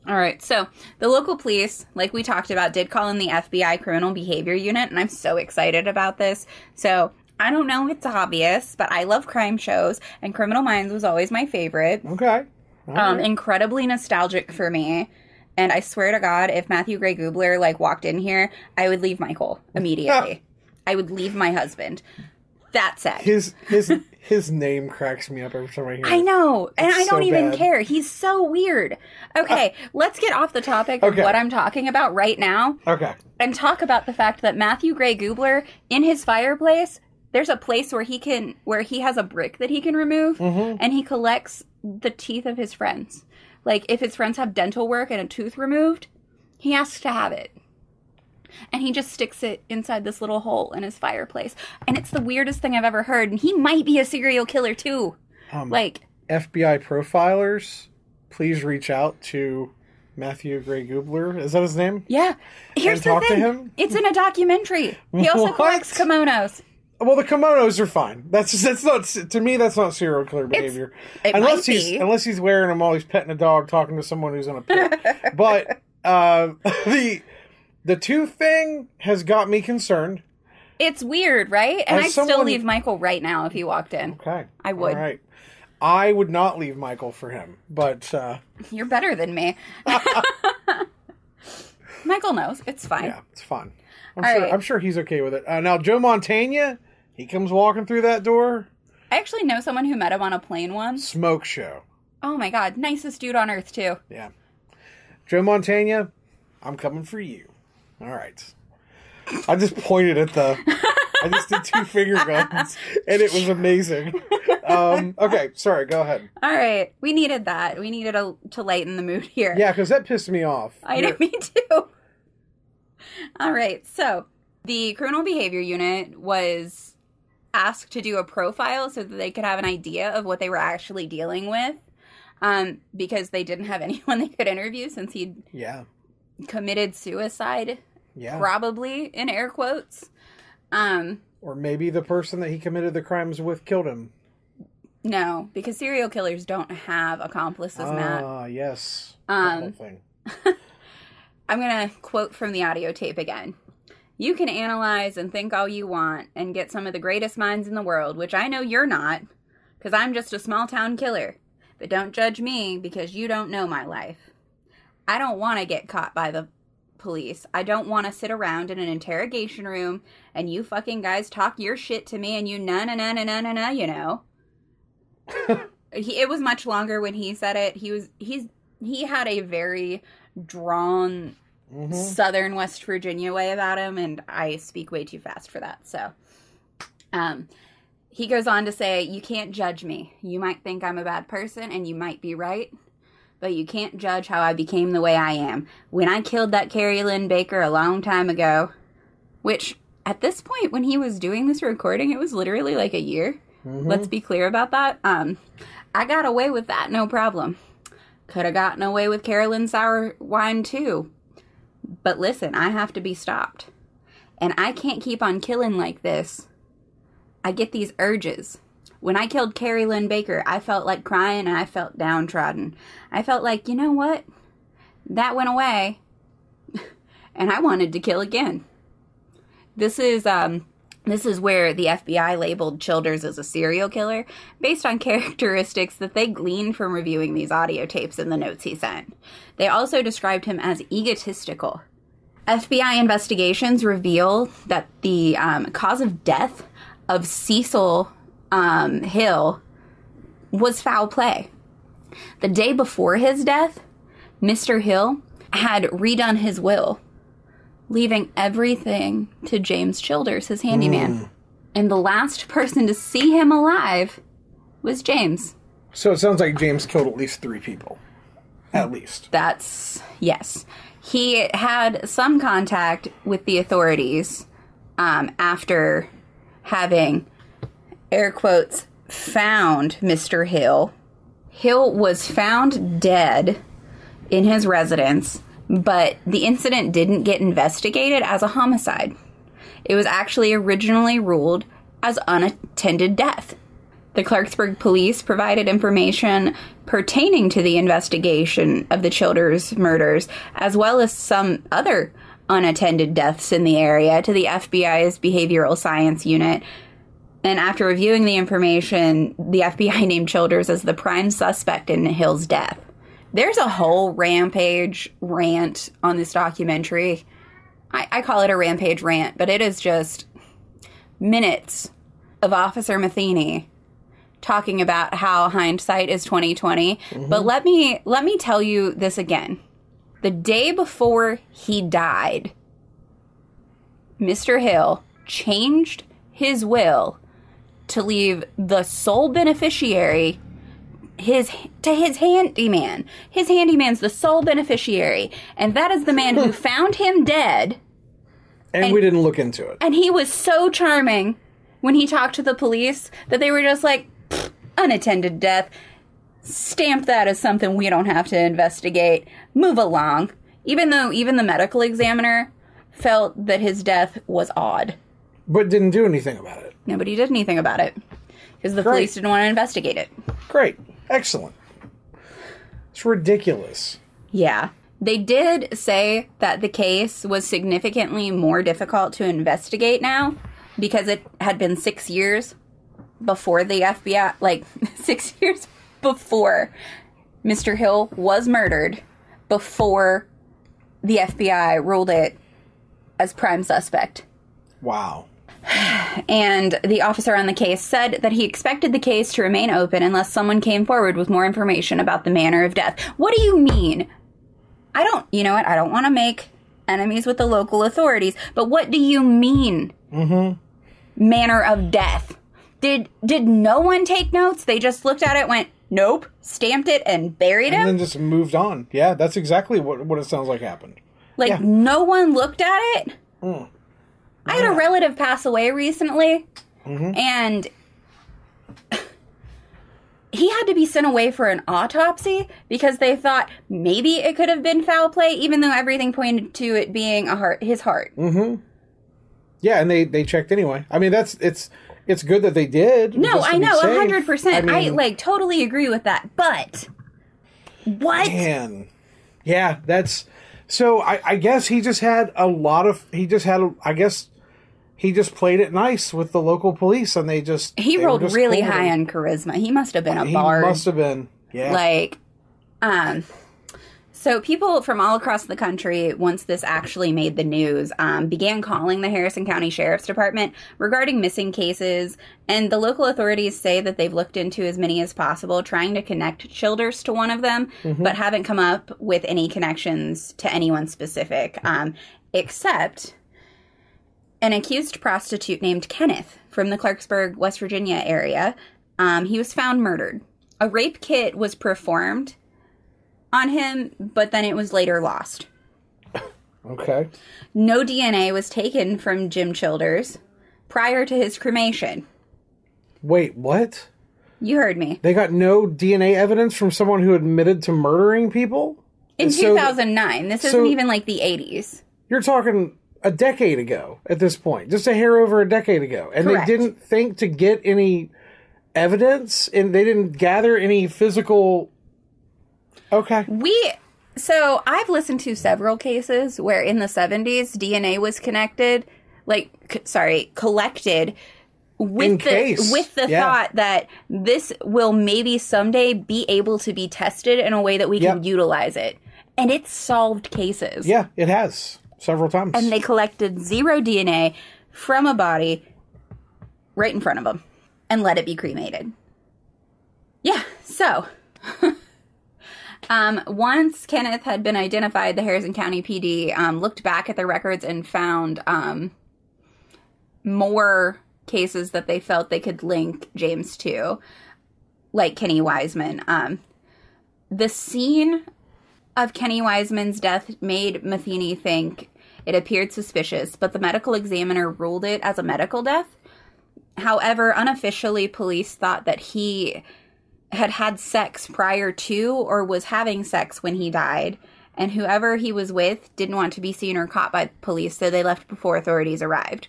All right, so the local police, like we talked about, did call in the FBI Criminal Behavior Unit, and I'm so excited about this. So I don't know if it's obvious, but I love crime shows, and Criminal Minds was always my favorite. Okay. Um, incredibly nostalgic for me. And I swear to God, if Matthew Gray Gubler like walked in here, I would leave Michael immediately. I would leave my husband. That said, His his his name cracks me up every time I hear. I it. know, and I don't so even bad. care. He's so weird. Okay, let's get off the topic of what I'm talking about right now Okay. and talk about the fact that Matthew Gray Gubler in his fireplace, there's a place where he can where he has a brick that he can remove Mm-hmm. and he collects the teeth of his friends. Like if his friends have dental work and a tooth removed, he asks to have it. And he just sticks it inside this little hole in his fireplace. And it's the weirdest thing I've ever heard. And he might be a serial killer too. Um, Like FBI profilers, please reach out to Matthew Gray Gubler. Is that his name? Yeah. Here's And the talk to thing. him? It's in a documentary. He also What? collects kimonos. Well, the kimonos are fine. That's that's not to me. That's not serial killer behavior. it unless might he's be. unless he's wearing them while he's petting a dog, talking to someone who's in a pit. but uh, the the tooth thing has got me concerned. It's weird, right? And As I'd still leave Michael right now if he walked in. Okay, I would. All right. I would not leave Michael for him, but uh, You're better than me. Michael knows. It's fine. yeah, it's fun. I'm All sure. right. I'm sure he's okay with it. Uh, now, Joe Montana, he comes walking through that door. I actually know someone who met him on a plane once. Smoke show. Oh my god, nicest dude on earth too. Yeah. Joe Montana, I'm coming for you. All right. I just pointed at the. I just did two finger guns, and it was amazing. Um, okay, sorry. Go ahead. All right, we needed that. We needed a, to lighten the mood here. Yeah, because that pissed me off. I know, me too. All right, so the criminal behavior unit was asked to do a profile so that they could have an idea of what they were actually dealing with. Um, because they didn't have anyone they could interview since he'd Yeah, committed suicide, yeah. probably in air quotes. Um, Or maybe the person that he committed the crimes with killed him. no, because serial killers don't have accomplices, Matt. Ah, yes. Um, That whole thing. I'm going to quote from the audio tape again. You can analyze and think all you want and get some of the greatest minds in the world, which I know you're not, because I'm just a small town killer. But don't judge me because you don't know my life. I don't want to get caught by the police. I don't want to sit around in an interrogation room and you fucking guys talk your shit to me and you na na na na na na na, you know. he, it was much longer when he said it. He was he's he had a very drawn Mhm. southern West Virginia way about him, and I speak way too fast for that. So, um, he goes on to say, You can't judge me. You might think I'm a bad person, and you might be right, but you can't judge how I became the way I am. When I killed that Carrie Lynn Baker a long time ago, which at this point, when he was doing this recording, it was literally like a year. Mhm. Let's be clear about that. Um, I got away with that, no problem. Could have gotten away with Carolyn sour wine too. But listen, I have to be stopped. And I can't keep on killing like this. I get these urges. When I killed Carrie Lynn Baker, I felt like crying and I felt downtrodden. I felt like, you know what? That went away. and I wanted to kill again. This is um this is where the FBI labeled Childers as a serial killer based on characteristics that they gleaned from reviewing these audio tapes and the notes he sent. They also described him as egotistical. FBI investigations reveal that the um, cause of death of Cecil um, Hill was foul play. The day before his death, Mr. Hill had redone his will leaving everything to James Childers, his handyman. And the last person to see him alive was James. So it sounds like James killed at least three people. At least. That's, yes. He had some contact with the authorities um, after having, air quotes, found Mr. Hill. Hill was found dead in his residence, but the incident didn't get investigated as a homicide. It was actually originally ruled as unattended death. The Clarksburg police provided information pertaining to the investigation of the Childers murders, as well as some other unattended deaths in the area, to the FBI's Behavioral Science Unit. And after reviewing the information, the FBI named Childers as the prime suspect in Hill's death. There's a whole rampage rant on this documentary. I, I call it a rampage rant, but it is just minutes of Officer Matheny talking about how hindsight is 2020. Mm-hmm. But let me let me tell you this again. The day before he died, Mr. Hill changed his will to leave the sole beneficiary his to his handyman. His handyman's the sole beneficiary, and that is the man who found him dead. And, we didn't look into it. And he was so charming when he talked to the police that they were just like, unattended death. Stamp that as something we don't have to investigate. Move along. Even though even the medical examiner felt that his death was odd. But didn't do anything about it. Nobody did anything about it because the Great. police didn't want to investigate it. Great. Excellent. It's ridiculous. Yeah. They did say that the case was significantly more difficult to investigate now because it had been six years before the FBI, like six years before Mr. Hill was murdered, before the FBI ruled it as prime suspect. Wow. And the officer on the case said that he expected the case to remain open unless someone came forward with more information about the manner of death. What do you mean? I don't, you know what? I don't want to make enemies with the local authorities, but what do you mean? Mm-hmm. Manner of death. Did did no one take notes? They just looked at it, went, nope, stamped it, and buried it? And him. then just moved on. Yeah, that's exactly what what it sounds like happened. Like Yeah. no one looked at it. I had a relative pass away recently, and he had to be sent away for an autopsy because they thought maybe it could have been foul play, even though everything pointed to it being a heart, his heart. Mm-hmm. Yeah, and they they checked anyway. I mean, that's it's it's good that they did. No, I know, a hundred percent. I mean, like totally agree with that, but what? Man, yeah, that's so. I, I guess he just had a lot of. He just had. I guess he just played it nice with the local police, and they just He they rolled just really cool high on charisma. He must have been a He bard. must have been. Yeah, like um so people from all across the country once this actually made the news um, began calling the harrison county sheriff's department regarding missing cases and the local authorities say that they've looked into as many as possible trying to connect childers to one of them but haven't come up with any connections to anyone specific um, except an accused prostitute named Kenneth from the Clarksburg, West Virginia area. Um, he was found murdered. A rape kit was performed on him, but then it was later lost. okay. No DNA was taken from Jim Childers prior to his cremation. Wait, what? You heard me. They got no DNA evidence from someone who admitted to murdering people In So- 2009. This so- isn't even like the 80s. You're talking a decade ago at this point, just a hair over a decade ago, and Correct. they didn't think to get any evidence, and they didn't gather any physical. Okay. We so I've listened to several cases where in the 70s DNA was connected, like c- sorry, collected with In the case, with the yeah. thought that this will maybe someday be able to be tested in a way that we can utilize it. And it's solved cases. Yeah, it has several times. And they collected zero DNA from a body right in front of them and let it be cremated. Yeah, so um, once Kenneth had been identified, the Harrison County PD um, looked back at their records and found um, more cases that they felt they could link James to, like Kenny Wiseman. Um, the scene of Kenny Wiseman's death made Matheny think it appeared suspicious, but the medical examiner ruled it as a medical death. However, unofficially, police thought that he had had sex prior to or was having sex when he died, and whoever he was with didn't want to be seen or caught by police, so they left before authorities arrived.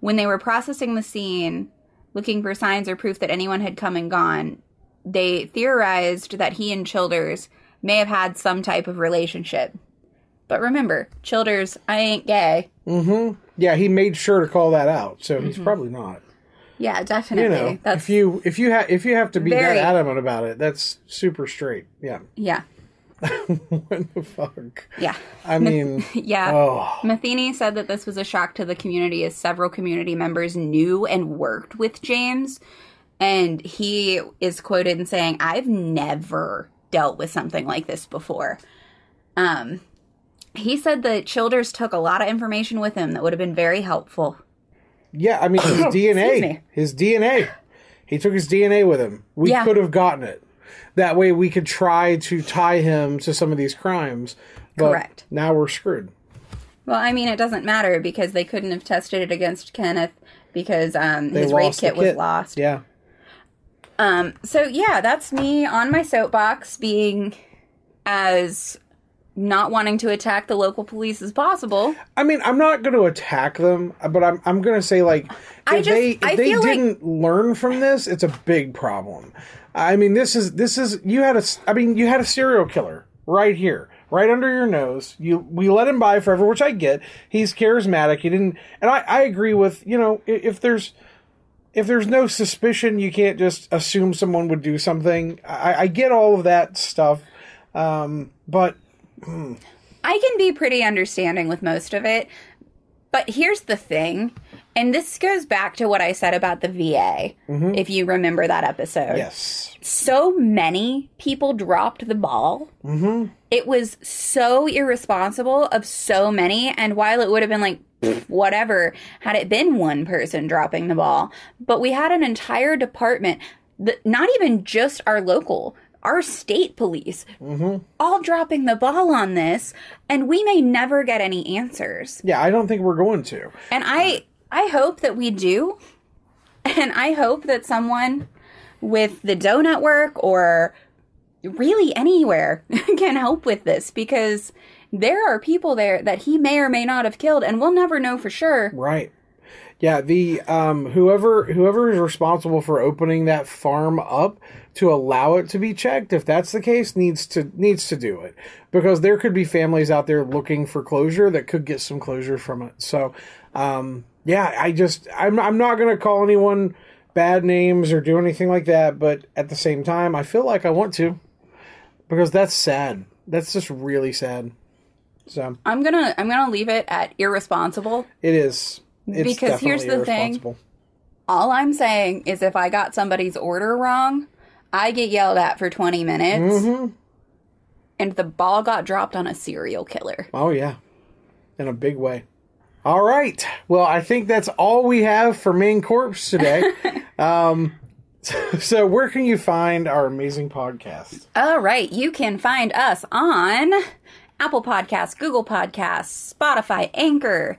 When they were processing the scene, looking for signs or proof that anyone had come and gone, they theorized that he and Childers may have had some type of relationship. But remember, Childers, I ain't gay. Mm-hmm. yeah, he made sure to call that out, so Mm-hmm. he's probably not. Yeah, definitely. You know, That's if you if you have if you have to be Very- that adamant about it, that's super straight. Yeah. yeah, what the fuck? yeah, I mean, yeah. oh, Matheny said that this was a shock to the community as several community members knew and worked with James. And he is quoted in saying, I've never dealt with something like this before. Um, he said that Childers took a lot of information with him that would have been very helpful. yeah. I mean, his DNA, his DNA. He took his DNA with him. We Yeah. could have gotten it. That way, we could try to tie him to some of these crimes. But Correct. Now we're screwed. Well, I mean, it doesn't matter because they couldn't have tested it against Kenneth because um, his rape the kit was lost. Yeah. Um, so yeah, that's me on my soapbox being as not wanting to attack the local police as possible. I mean, I'm not going to attack them, but I'm I'm going to say like if just- they if I they didn't learn from this, it's a big problem. I mean, this is this is you had a I mean, you had a serial killer right here, right under your nose. You we let him by forever, which I get. He's charismatic. He didn't, and I I agree with you know i- if there's if there's no suspicion, you can't just assume someone would do something. I, I get all of that stuff, um, but I can be pretty understanding with most of it. But here's the thing, and this goes back to what I said about the VA, if you remember that episode. yes, So many people dropped the ball. Mm-hmm. It was so irresponsible of so many. And while it would have been like, whatever, had it been one person dropping the ball, but we had an entire department, that, not even just our local, our state police, mm-hmm. all dropping the ball on this, and we may never get any answers. yeah, I don't think we're going to. And I I hope that we do. And I hope that someone with the Doe Network or really anywhere can help with this because there are people there that he may or may not have killed and we'll never know for sure. Right. Yeah, the um whoever whoever is responsible for opening that farm up to allow it to be checked, if that's the case, needs to needs to do it. Because there could be families out there looking for closure that could get some closure from it. So um yeah, I just I'm I'm not gonna call anyone bad names or do anything like that, but at the same time I feel like I want to. Because that's sad. That's just really sad. So I'm to I'm going to leave it at irresponsible. it is. It's Because here's the thing. All I'm saying is if I got somebody's order wrong, I get yelled at for 20 minutes. Mhm. And the ball got dropped on a serial killer. Oh yeah, in a big way. All right. Well, I think that's all we have for main corpse today. um, so where can you find our amazing podcast? All right, you can find us on Apple Podcasts, Google Podcasts, Spotify, Anchor,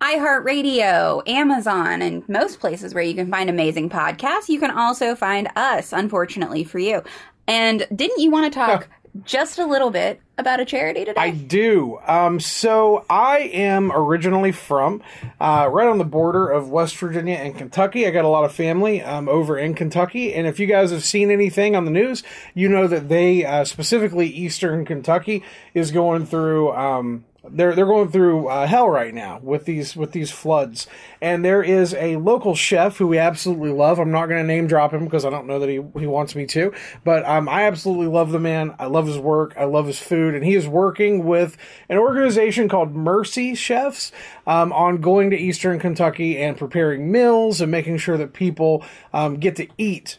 iHeartRadio, Amazon, and most places where you can find amazing podcasts. You can also find us, unfortunately for you. And didn't you want to talk just a little bit about a charity today? I do. Um, so I am originally from uh, right on the border of West Virginia and Kentucky. I got a lot of family um, over in Kentucky, and if you guys have seen anything on the news, you know that they uh, specifically Eastern Kentucky is going through. Um, they're they're going through uh, hell right now with these with these floods, and there is a local chef who we absolutely love. I'm not going to name drop him because I don't know that he he wants me to, but um, I absolutely love the man. I love his work. I love his food, and he is working with an organization called Mercy Chefs um, on going to Eastern Kentucky and preparing meals and making sure that people um, get to eat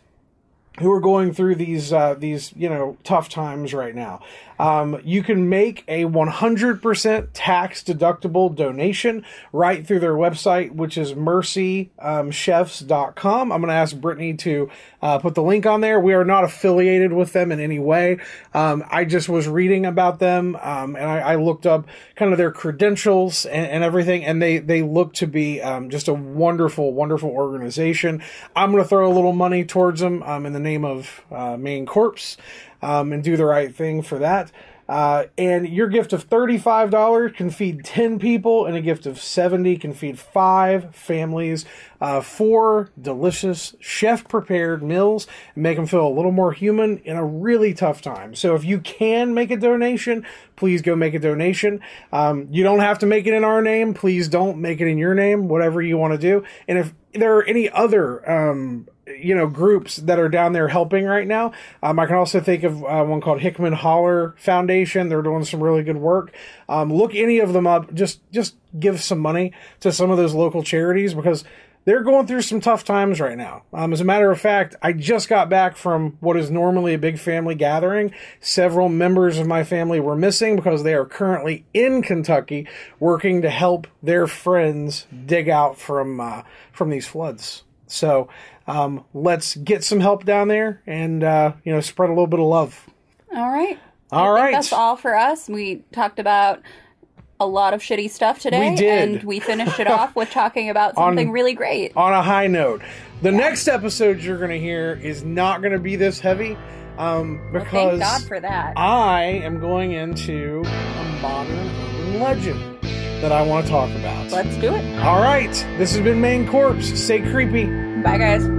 who are going through these uh, these you know tough times right now. Um, you can make a 100% tax deductible donation right through their website, which is mercychefs.com. I'm going to ask Brittany to uh, put the link on there. We are not affiliated with them in any way. Um, I just was reading about them um, and I, I looked up kind of their credentials and, and everything, and they they look to be um, just a wonderful, wonderful organization. I'm going to throw a little money towards them um, in the name of uh, Main Corpse um, and do the right thing for that. Uh, and your gift of $35 can feed 10 people, and a gift of 70 can feed five families. Uh, four delicious chef prepared meals and make them feel a little more human in a really tough time. So if you can make a donation, please go make a donation. Um, you don't have to make it in our name. Please don't make it in your name, whatever you want to do. And if there are any other, um, you know groups that are down there helping right now. Um, I can also think of uh, one called Hickman Holler Foundation. They're doing some really good work. Um, look any of them up. Just just give some money to some of those local charities because they're going through some tough times right now. Um, as a matter of fact, I just got back from what is normally a big family gathering. Several members of my family were missing because they are currently in Kentucky working to help their friends dig out from uh, from these floods. So um, let's get some help down there and uh, you know spread a little bit of love. all right. All think. That's all for us. We talked about a lot of shitty stuff today. We did. And we finished it off with talking about On- something really great. On a high note, the next episode you're going to hear is not going to be this heavy um, Well, because thank God for that. I am going into a modern urban legend that I want to talk about. Let's do it. All right, this has been Main Corpse. Stay creepy. Bye, guys.